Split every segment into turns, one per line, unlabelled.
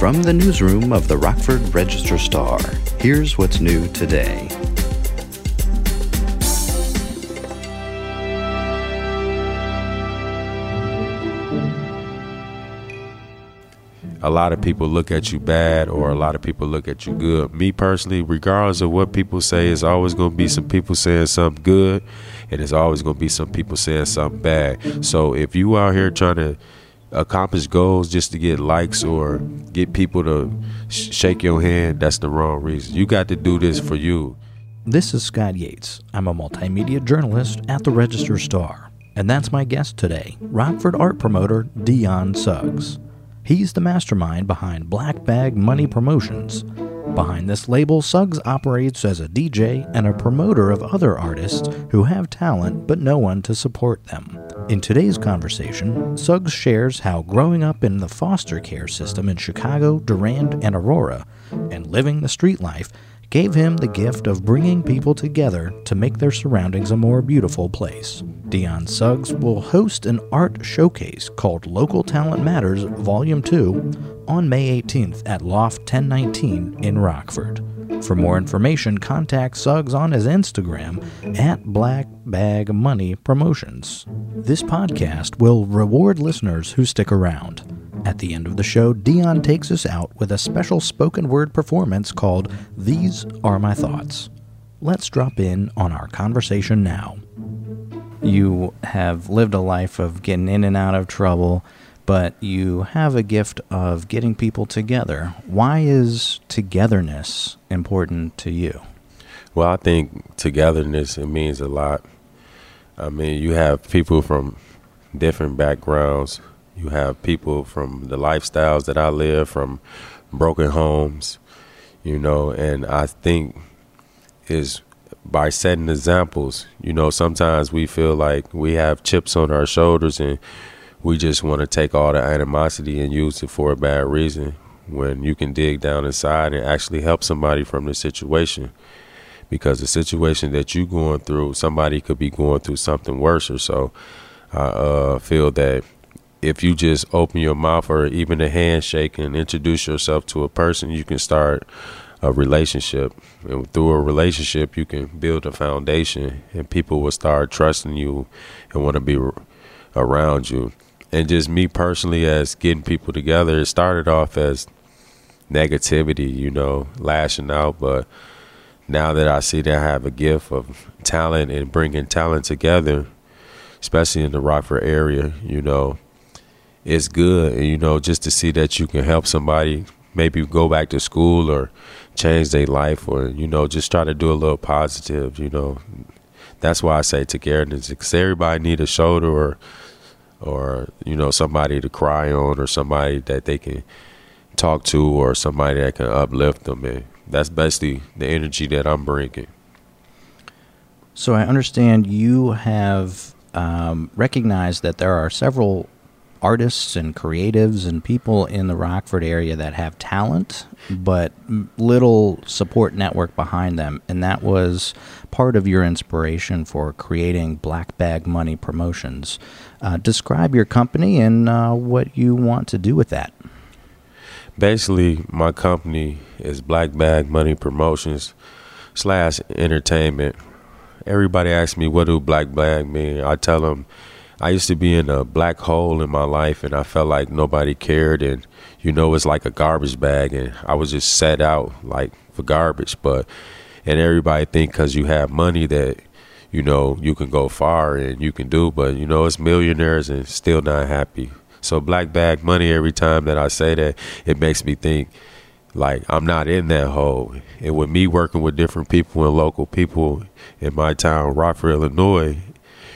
From the newsroom of the Rockford Register Star, here's what's new today.
a lot of people look at you bad or a lot of people look at you good. Me personally, regardless of what people say, it's always going to be some people saying something good and it's always going to be some people saying something bad. So if you out here trying to accomplish goals just to get likes or get people to sh- shake your hand, that's the wrong reason. You got to do this for you.
This is Scott Yates. I'm a multimedia journalist at the Register Star. And that's my guest today, Rockford art promoter Deion Suggs. He's the mastermind behind Black Bag Money Promotions. Behind this label, Suggs operates as a DJ and a promoter of other artists who have talent but no one to support them. In today's conversation, Suggs shares how growing up in the foster care system in Chicago, Durand, and Aurora, and living the street life gave him the gift of bringing people together to make their surroundings a more beautiful place. Deion Suggs will host an art showcase called Local Talent Matters Volume 2 on May 18th at Loft 1019 in Rockford. For more information, contact Suggs on his Instagram at Black Bag Money Promotions. This podcast will reward listeners who stick around. At the end of the show, Deion takes us out with a special spoken word performance called These Are My Thoughts. Let's drop in on our conversation now. You have lived a life of getting in and out of trouble, but you have a gift of getting people together. Why is togetherness important to you?
Well, I think togetherness it means a lot. I mean, you have people from different backgrounds you have people from the lifestyles that I live, from broken homes, you know, and I think is by setting examples, you know, sometimes we feel like we have chips on our shoulders and we just want to take all the animosity and use it for a bad reason when you can dig down inside and actually help somebody from the situation because the situation that you're going through somebody could be going through something worse or so i uh, feel that if you just open your mouth or even a handshake and introduce yourself to a person, you can start a relationship. And through a relationship, you can build a foundation, and people will start trusting you and want to be around you. And just me personally, as getting people together, it started off as negativity, you know, lashing out. But now that I see that I have a gift of talent and bringing talent together, especially in the Rockford area, you know, it's good, And you know, just to see that you can help somebody maybe go back to school or change their life or, you know, just try to do a little positive, you know. That's why I say togetherness because everybody need a shoulder or, or, you know, somebody to cry on or somebody that they can talk to or somebody that can uplift them. And that's basically the energy that I'm bringing.
So I understand you have um, recognized that there are several artists and creatives and people in the Rockford area that have talent, but little support network behind them. And that was part of your inspiration for creating Black Bag Money Promotions. Uh, describe your company and uh, what you want to do with that.
Basically, my company is Black Bag Money Promotions slash entertainment. Everybody asks me, what do Black Bag mean? I tell them I used to be in a black hole in my life and I felt like nobody cared and you know it's like a garbage bag and I was just set out like for garbage but and everybody think cuz you have money that you know you can go far and you can do but you know it's millionaires and still not happy. So black bag money every time that I say that it makes me think like I'm not in that hole. And with me working with different people and local people in my town, Rockford, Illinois,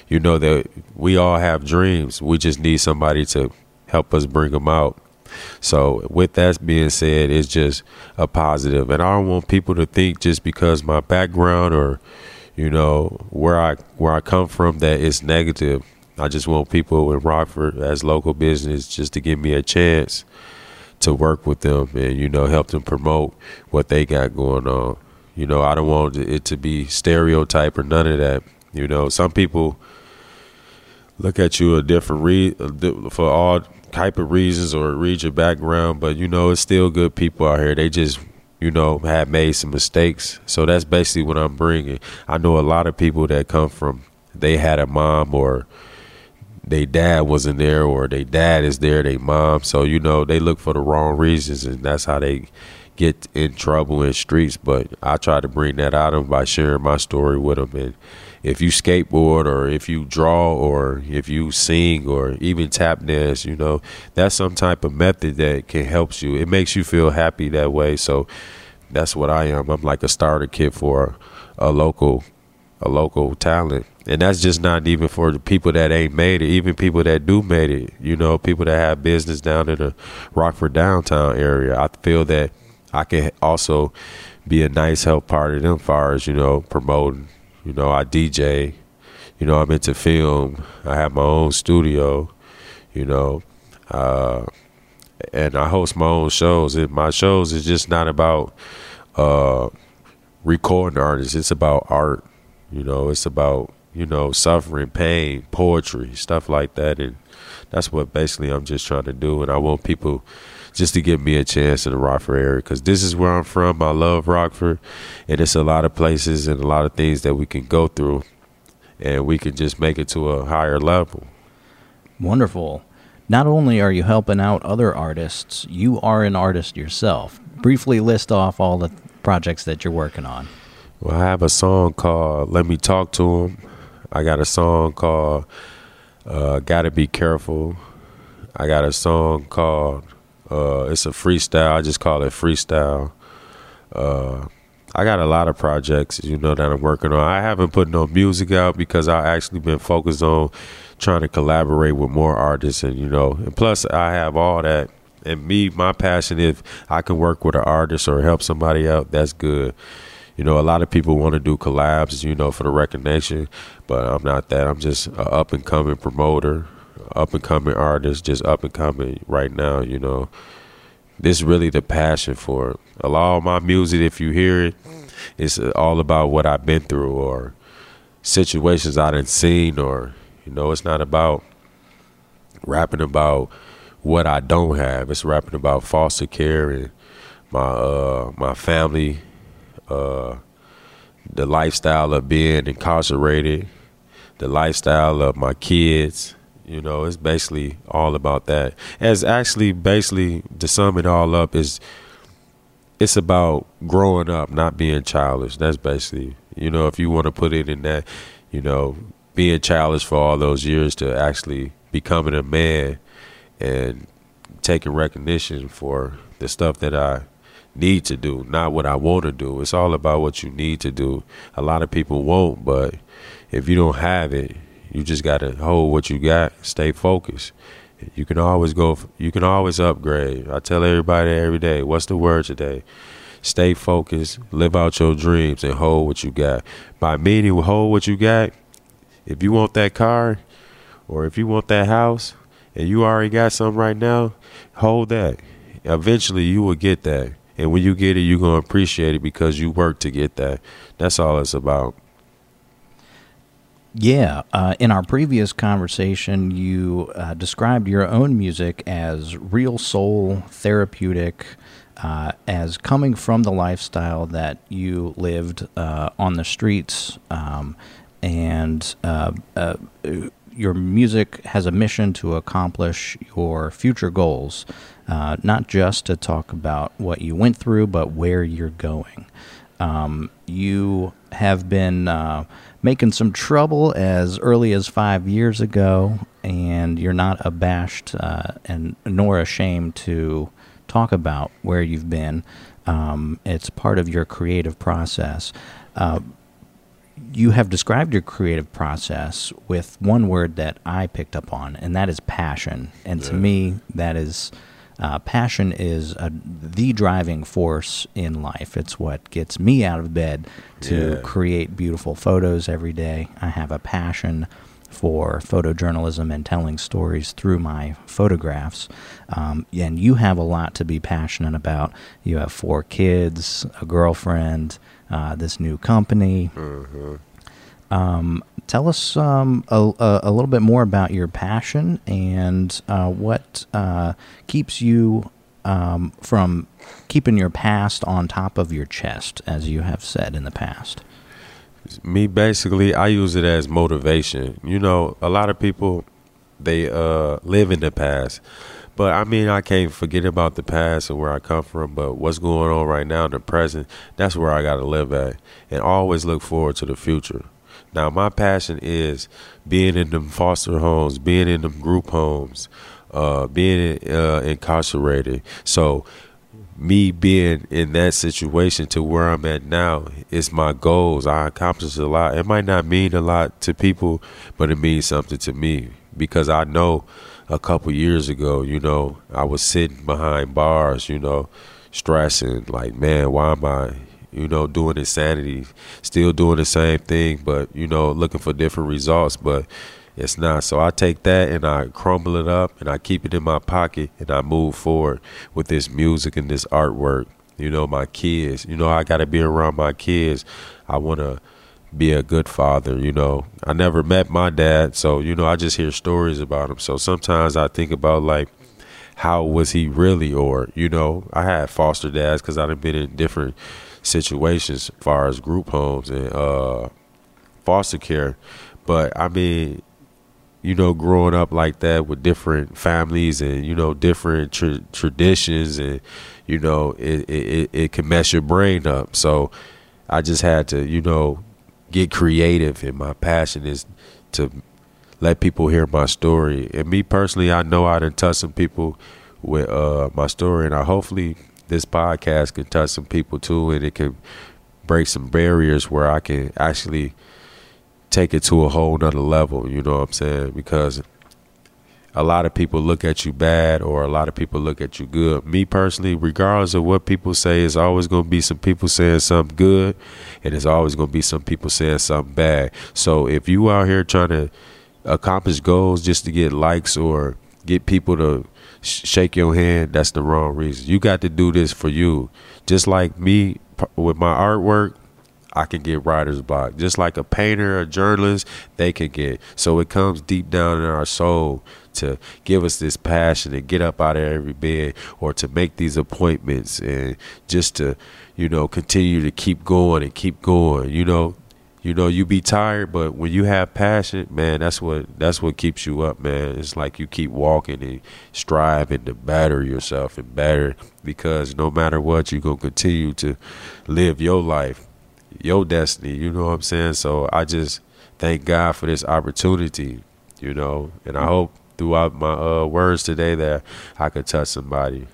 you know that we all have dreams. We just need somebody to help us bring them out. So, with that being said, it's just a positive, and I don't want people to think just because my background or you know where I where I come from that it's negative. I just want people in Rockford as local business just to give me a chance to work with them and you know help them promote what they got going on. You know, I don't want it to be stereotype or none of that. You know, some people look at you a different read for all type of reasons or read your background, but you know, it's still good people out here. They just you know, have made some mistakes. So that's basically what I'm bringing. I know a lot of people that come from they had a mom or they dad wasn't there or they dad is there, they mom. So you know, they look for the wrong reasons and that's how they get in trouble in streets. But I try to bring that out of them by sharing my story with them and if you skateboard or if you draw or if you sing or even tap dance, you know, that's some type of method that can help you. It makes you feel happy that way. So that's what I am. I'm like a starter kit for a local a local talent. And that's just not even for the people that ain't made it, even people that do made it, you know, people that have business down in the Rockford downtown area. I feel that I can also be a nice help part of them far as, you know, promoting you know, I DJ. You know, I'm into film. I have my own studio. You know, uh, and I host my own shows. And my shows is just not about uh, recording artists. It's about art. You know, it's about you know suffering, pain, poetry, stuff like that, and that's what basically I'm just trying to do. And I want people just to give me a chance in the Rockford area because this is where I'm from. I love Rockford, and it's a lot of places and a lot of things that we can go through, and we can just make it to a higher level.
Wonderful. Not only are you helping out other artists, you are an artist yourself. Briefly list off all the projects that you're working on.
Well, I have a song called "Let Me Talk to Him." I got a song called uh, "Gotta Be Careful." I got a song called uh, it's a freestyle. I just call it freestyle. Uh, I got a lot of projects, you know, that I'm working on. I haven't put no music out because I actually been focused on trying to collaborate with more artists, and you know, and plus I have all that. And me, my passion, if I can work with an artist or help somebody out, that's good. You know, a lot of people want to do collabs, you know, for the recognition, but I'm not that. I'm just an up and coming promoter up and coming artist, just up and coming right now, you know. This is really the passion for it. A lot of my music, if you hear it, it's all about what I've been through or situations I done seen or, you know, it's not about rapping about what I don't have. It's rapping about foster care and my uh my family, uh the lifestyle of being incarcerated, the lifestyle of my kids, you know, it's basically all about that. As actually, basically, to sum it all up, is it's about growing up, not being childish. That's basically, you know, if you want to put it in that, you know, being childish for all those years to actually becoming a man and taking recognition for the stuff that I need to do, not what I want to do. It's all about what you need to do. A lot of people won't, but if you don't have it, you just got to hold what you got, stay focused. You can always go, you can always upgrade. I tell everybody every day, what's the word today? Stay focused, live out your dreams, and hold what you got. By meaning, hold what you got. If you want that car, or if you want that house, and you already got something right now, hold that. Eventually, you will get that. And when you get it, you're going to appreciate it because you worked to get that. That's all it's about.
Yeah. Uh, in our previous conversation, you uh, described your own music as real soul, therapeutic, uh, as coming from the lifestyle that you lived uh, on the streets. Um, and uh, uh, your music has a mission to accomplish your future goals, not just to talk about what you went through, but where you're going. Um, you have been making some trouble as early as five years ago, and you're not abashed uh, and nor ashamed to talk about where you've been. Um, it's part of your creative process. Uh, you have described your creative process with one word that I picked up on, and that is passion. And yeah. to me, that is uh, passion is a, the driving force in life. It's what gets me out of bed to yeah. create beautiful photos every day. I have a passion for photojournalism and telling stories through my photographs. Um, and you have a lot to be passionate about. You have four kids, a girlfriend, uh, this new company. Mm-hmm. Um, tell us um, a, a, little bit more about your passion and uh, what uh, keeps you um, from keeping your past on top of your chest, as you have said in the past.
Me, basically, I use it as motivation. You know, a lot of people they uh, live in the past. But I mean, I can't forget about the past and where I come from. But what's going on right now in the present, that's where I got to live at. And always look forward to the future. Now, my passion is being in them foster homes, being in them group homes, uh, being uh, incarcerated. So, me being in that situation to where I'm at now is my goals. I accomplished a lot. It might not mean a lot to people, but it means something to me because I know a couple years ago, you know, I was sitting behind bars, you know, stressing like, man, why am I you know, doing insanity, still doing the same thing, but you know, looking for different results, but it's not. So I take that and I crumble it up and I keep it in my pocket and I move forward with this music and this artwork. You know, my kids, you know, I got to be around my kids. I want to be a good father, you know. I never met my dad, so you know, I just hear stories about him. So sometimes I think about like how was he really or you know, I had foster dads cuz I've been in different situations as far as group homes and uh, foster care. But I mean, you know, growing up like that with different families and you know different tra- traditions and you know it, it it can mess your brain up. So I just had to you know get creative, and my passion is to let people hear my story. And me personally, I know I done touch some people with uh, my story, and I hopefully this podcast can touch some people too, and it can break some barriers where I can actually take it to a whole nother level. You know what I'm saying? Because a lot of people look at you bad or a lot of people look at you good. Me personally, regardless of what people say, it's always going to be some people saying something good and there's always going to be some people saying something bad. So if you out here trying to accomplish goals just to get likes or get people to shake your hand, that's the wrong reason. You got to do this for you. Just like me with my artwork, I can get writer's block. Just like a painter, a journalist, they can get. So it comes deep down in our soul to give us this passion and get up out of every bed or to make these appointments and just to, you know, continue to keep going and keep going. You know, you know you be tired but when you have passion man that's what that's what keeps you up man. It's like you keep walking and striving to better yourself and better because no matter what you're going to continue to live your life your destiny you know what i'm saying? So i just thank god for this opportunity you know? And i hope throughout my uh, words today that i could touch somebody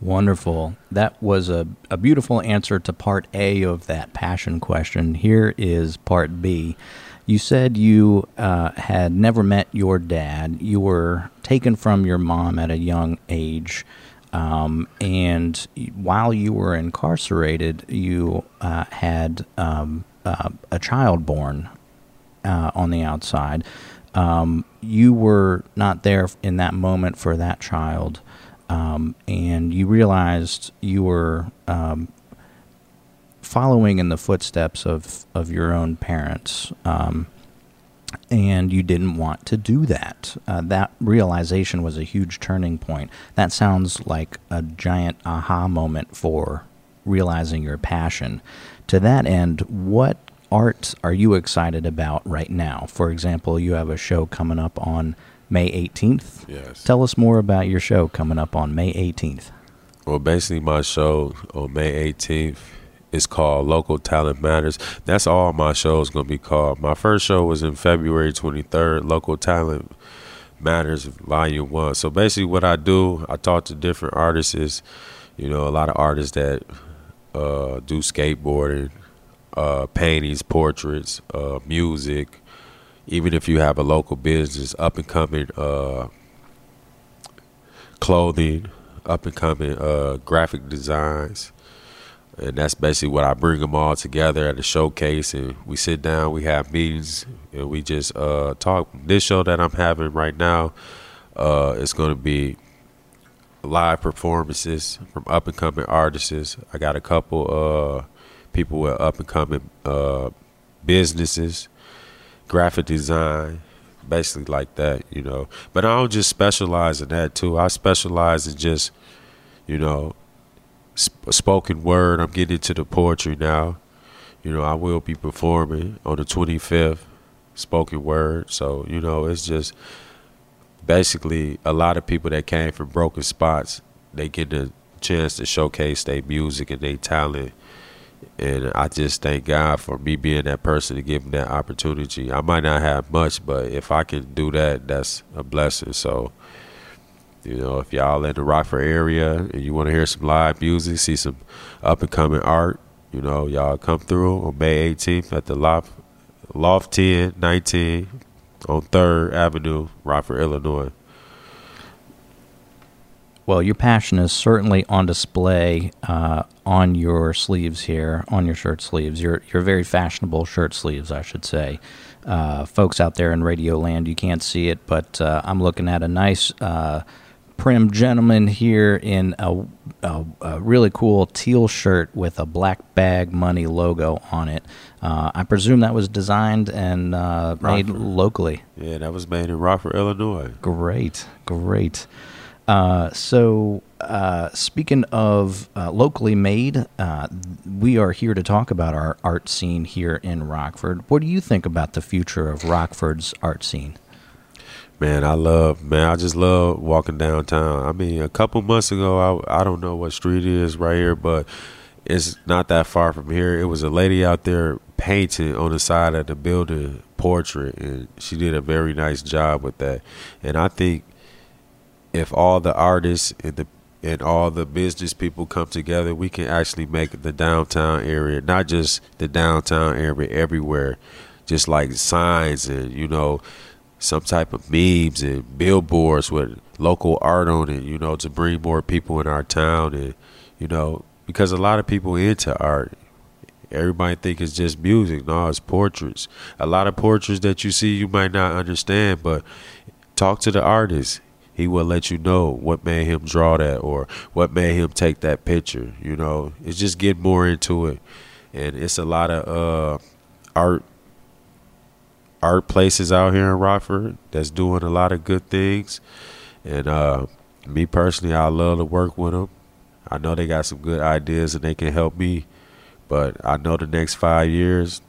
Wonderful. That was a, a beautiful answer to part A of that passion question. Here is part B. You said you uh, had never met your dad. You were taken from your mom at a young age. Um, and while you were incarcerated, you uh, had um, uh, a child born uh, on the outside. Um, you were not there in that moment for that child um, and you realized you were um, following in the footsteps of, of your own parents, um, and you didn't want to do that. Uh, that realization was a huge turning point. That sounds like a giant aha moment for realizing your passion. To that end, what art are you excited about right now? For example, you have a show coming up on May 18th.
Yes.
Tell us more about your show coming up on May 18th.
Well, basically, my show on May 18th is called Local Talent Matters. That's all my show is going to be called. My first show was in February 23rd, Local Talent Matters Volume 1. So basically, what I do, I talk to different artists, is, you know, a lot of artists that uh, do skateboarding, uh, paintings, portraits, uh, music, even if you have a local business, up and coming uh, clothing, up and coming uh, graphic designs. And that's basically what I bring them all together at a showcase, and we sit down, we have meetings, and we just uh, talk. This show that I'm having right now uh, is going to be live performances from up and coming artists. I got a couple uh, people with up and coming uh, businesses, graphic design, basically like that, you know. But I don't just specialize in that too. I specialize in just, you know, sp- spoken word. I'm getting into the poetry now. You know, I will be performing on the 25th, spoken word. So, you know, it's just basically a lot of people that came from broken spots, they get the chance to showcase their music and their talent and I just thank God for me being that person to give me that opportunity. I might not have much, but if I can do that, that's a blessing. So, you know, if y'all in the Rockford area and you want to hear some live music, see some up and coming art, you know, y'all come through on May 18th at the Loft, Loft 10, 19 on 3rd Avenue, Rockford, Illinois.
Well, your passion is certainly on display uh, on your sleeves here, on your shirt sleeves. Your your very fashionable shirt sleeves, I should say. Uh, folks out there in Radio Land, you can't see it, but uh, I'm looking at a nice, uh, prim gentleman here in a, a, a, really cool teal shirt with a black bag money logo on it. Uh, I presume that was designed and uh, made locally.
Yeah, that was made in Rockford, Illinois.
Great, great. Uh, so, uh, speaking of uh, locally made, uh, we are here to talk about our art scene here in Rockford. What do you think about the future of Rockford's art scene?
Man, I love man. I just love walking downtown. I mean, a couple months ago, I I don't know what street it is right here, but it's not that far from here. It was a lady out there painting on the side of the building portrait, and she did a very nice job with that. And I think if all the artists and the and all the business people come together, we can actually make the downtown area, not just the downtown area, everywhere, just like signs and you know some type of memes and billboards with local art on it, you know, to bring more people in our town and you know because a lot of people into art. Everybody think it's just music. No, it's portraits. A lot of portraits that you see you might not understand, but talk to the artist he will let you know what made him draw that or what made him take that picture. You know, it's just getting more into it, and it's a lot of uh, art art places out here in Rockford that's doing a lot of good things. And uh, me personally, I love to work with them. I know they got some good ideas and they can help me. But I know the next five years,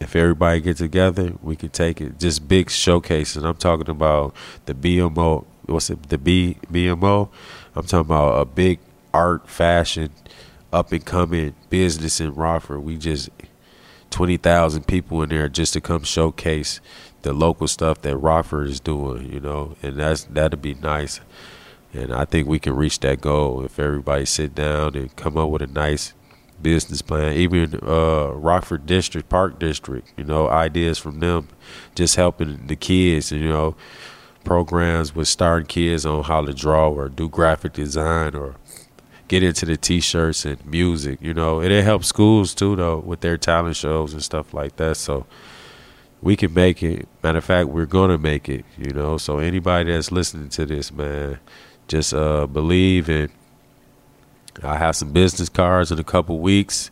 if everybody get together, we can take it. Just big showcases. I'm talking about the BMO what's it the B BMO. I'm talking about a big art, fashion, up and coming business in Rockford. We just twenty thousand people in there just to come showcase the local stuff that Rockford is doing, you know, and that's that'd be nice. And I think we can reach that goal if everybody sit down and come up with a nice business plan. Even uh, Rockford District, Park District, you know, ideas from them, just helping the kids, you know, programs with starting kids on how to draw or do graphic design or get into the t-shirts and music you know it helps schools too though with their talent shows and stuff like that. So we can make it. Matter of fact we're gonna make it you know. So anybody that's listening to this man just uh believe and i have some business cards in a couple weeks.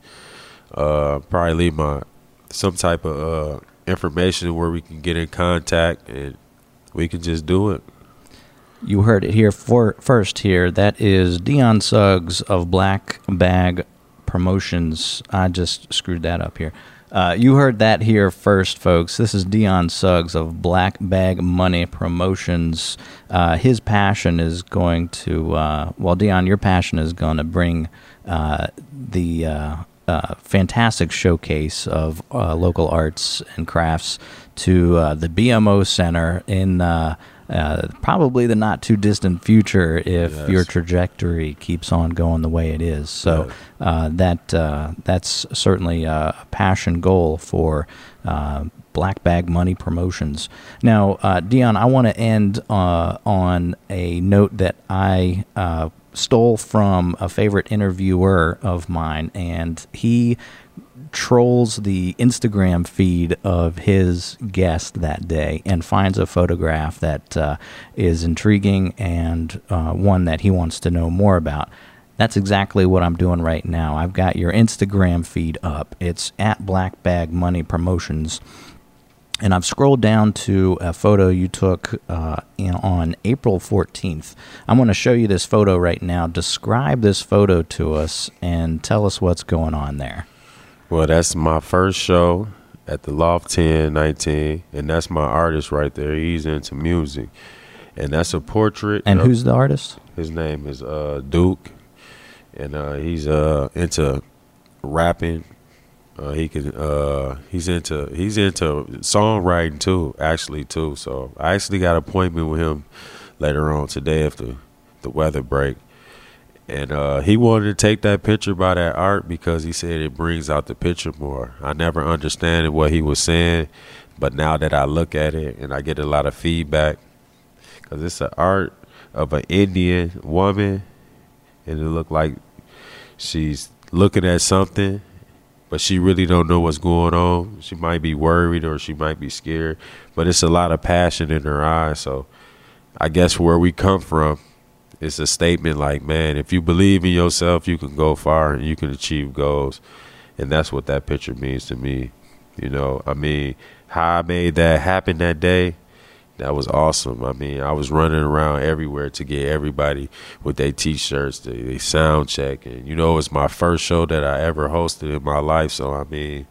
Uh probably leave my some type of uh information where we can get in contact and we could just do it.
You heard it here for, first. Here, that is Deion Suggs of Black Bag Promotions. I just screwed that up here. Uh, you heard that here first, folks. This is Deion Suggs of Black Bag Money Promotions. Uh, his passion is going to, uh, well, Deion, your passion is going to bring uh, the uh, uh, fantastic showcase of local arts and crafts to uh, the BMO Center in uh, uh, probably the not too distant future if yes. your trajectory keeps on going the way it is. So uh, that uh, that's certainly a passion goal for. Black Bag Money Promotions. Now, Deion, I want to end on a note that I stole from a favorite interviewer of mine, and he trolls the Instagram feed of his guest that day and finds a photograph that uh, is intriguing and uh, one that he wants to know more about. That's exactly what I'm doing right now. I've got your Instagram feed up. It's at Black Bag Money Promotions. And I've scrolled down to a photo you took uh, in, on April 14th. I'm going to show you this photo right now. Describe this photo to us and tell us what's going on there.
Well, that's my first show at the Loft 1019, and that's my artist right there. He's into music, and that's a portrait.
And
of-
who's the artist?
His name is uh, Duke, and uh, he's uh, into rapping. Uh, he can uh, he's into he's into songwriting too, actually too. So I actually got an appointment with him later on today the the weather break. And uh, he wanted to take that picture by that art because he said it brings out the picture more. I never understood what he was saying, but now that I look at it and I get a lot of feedback, because it's an art of an Indian woman, and it looked like she's looking at something, but she really don't know what's going on. She might be worried or she might be scared, but it's a lot of passion in her eyes. So I guess where we come from, it's a statement like, man, if you believe in yourself, you can go far and you can achieve goals. And that's what that picture means to me. You know, I mean, how I made that happen that day, that was awesome. I mean, I was running around everywhere to get everybody with their t-shirts, they, they sound check, and you know, it's my first show that I ever hosted in my life. So I mean,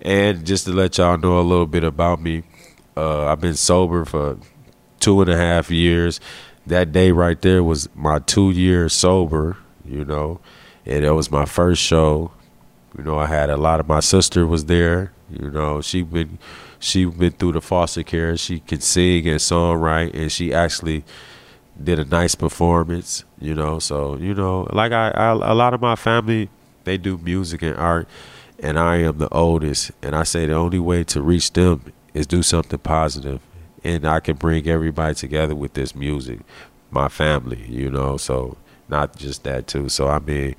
and just to let y'all know a little bit about me, uh, I've been sober for two and a half years. That day right there was my two years sober, you know, and it was my first show. You know, I had a lot of my sister was there. You know, she been she been through the foster care. She can sing and songwrite, and she actually did a nice performance. You know, so you know, like I, I a lot of my family they do music and art, and I am the oldest, and I say the only way to reach them is do something positive, and I can bring everybody together with this music, my family. You know, so not just that too. So I mean,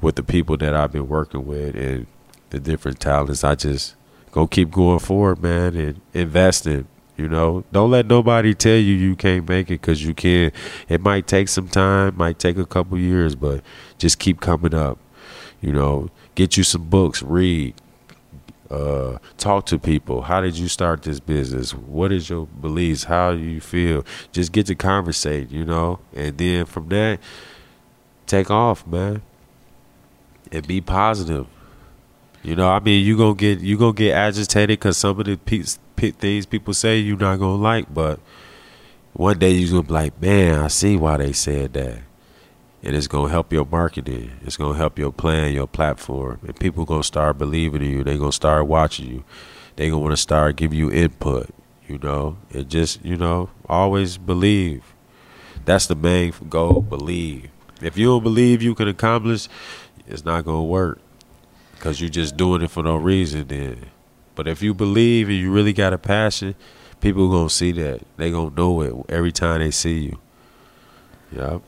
with the people that I've been working with and the different talents, I just go keep going forward, man, and investing. You know, don't let nobody tell you you can't make it because you can. It might take some time, might take a couple years, but just keep coming up. You know, get you some books, read, uh, talk to people. How did you start this business? What is your beliefs? How do you feel? Just get to conversate, you know, and then from that, take off, man, and be positive. You know, I mean, you gonna get you gonna get agitated because some of the pe- pe- things people say you're not gonna like, but one day you're gonna be like, man, I see why they said that, and it's gonna help your marketing. It's gonna help your plan, your platform, and people gonna start believing in you. They gonna start watching you. They gonna want to start giving you input. You know, and just you know, always believe. That's the main goal. Believe. If you don't believe you can accomplish, it's not gonna work because you're just doing it for no reason then but if you believe and you really got a passion people gonna see that they gonna know it every time they see you yep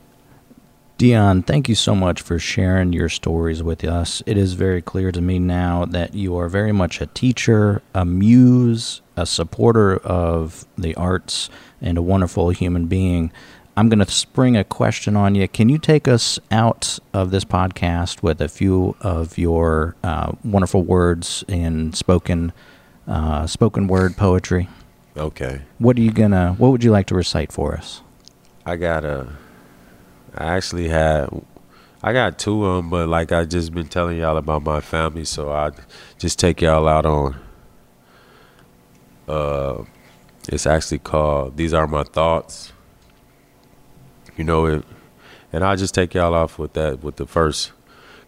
Deion, thank you so much for sharing your stories with us. It is very clear to me now that you are very much a teacher, a muse, a supporter of the arts, and a wonderful human being. I'm going to spring a question on you. Can you take us out of this podcast with a few of your uh, wonderful words in spoken uh, spoken word poetry?
okay
What are you gonna? What would you like to recite for us?
i got a i actually had i got two of them but like i just been telling y'all about my family so i just take y'all out on uh it's actually called these are my thoughts. You know it and i'll just take y'all off with that with the first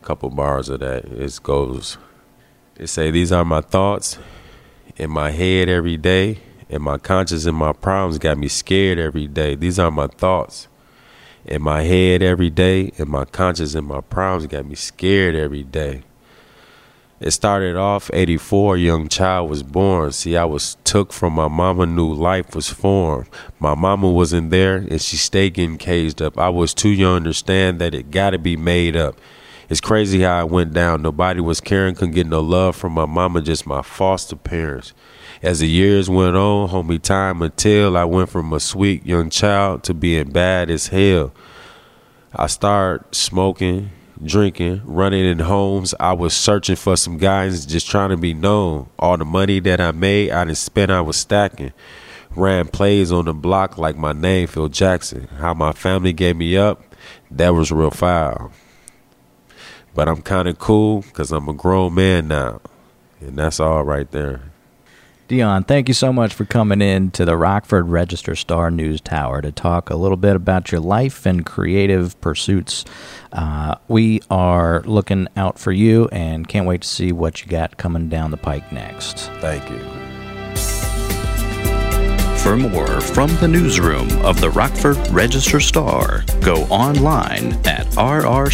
couple bars of that. It goes it say these are my thoughts in my head every day and my conscience and my problems got me scared every day. These are my thoughts in my head every day and my conscience and my problems got me scared every day. It started off 84 young child was born. See i was took from my mama knew life was formed. My mama wasn't there and she stayed getting caged up. I was too young to understand that it gotta be made up. It's crazy how it went down. Nobody was caring couldn't get no love from my mama just my foster parents as the years went on homie time until i went from a sweet young child to being bad as hell I started smoking, drinking, running in homes. I was searching for some guys, just trying to be known. All the money that I made, I didn't spend, I was stacking. Ran plays on the block like my name, Phil Jackson. How my family gave me up, that was real foul. But I'm kind of cool because I'm a grown man now. And that's all right there.
Deion, thank you so much for coming in to the Rockford Register Star News Tower to talk a little bit about your life and creative pursuits. Uh, we are looking out for you and can't wait to see what you got coming down the pike next.
Thank you.
For more from the newsroom of the Rockford Register Star, go online at rrstar.com.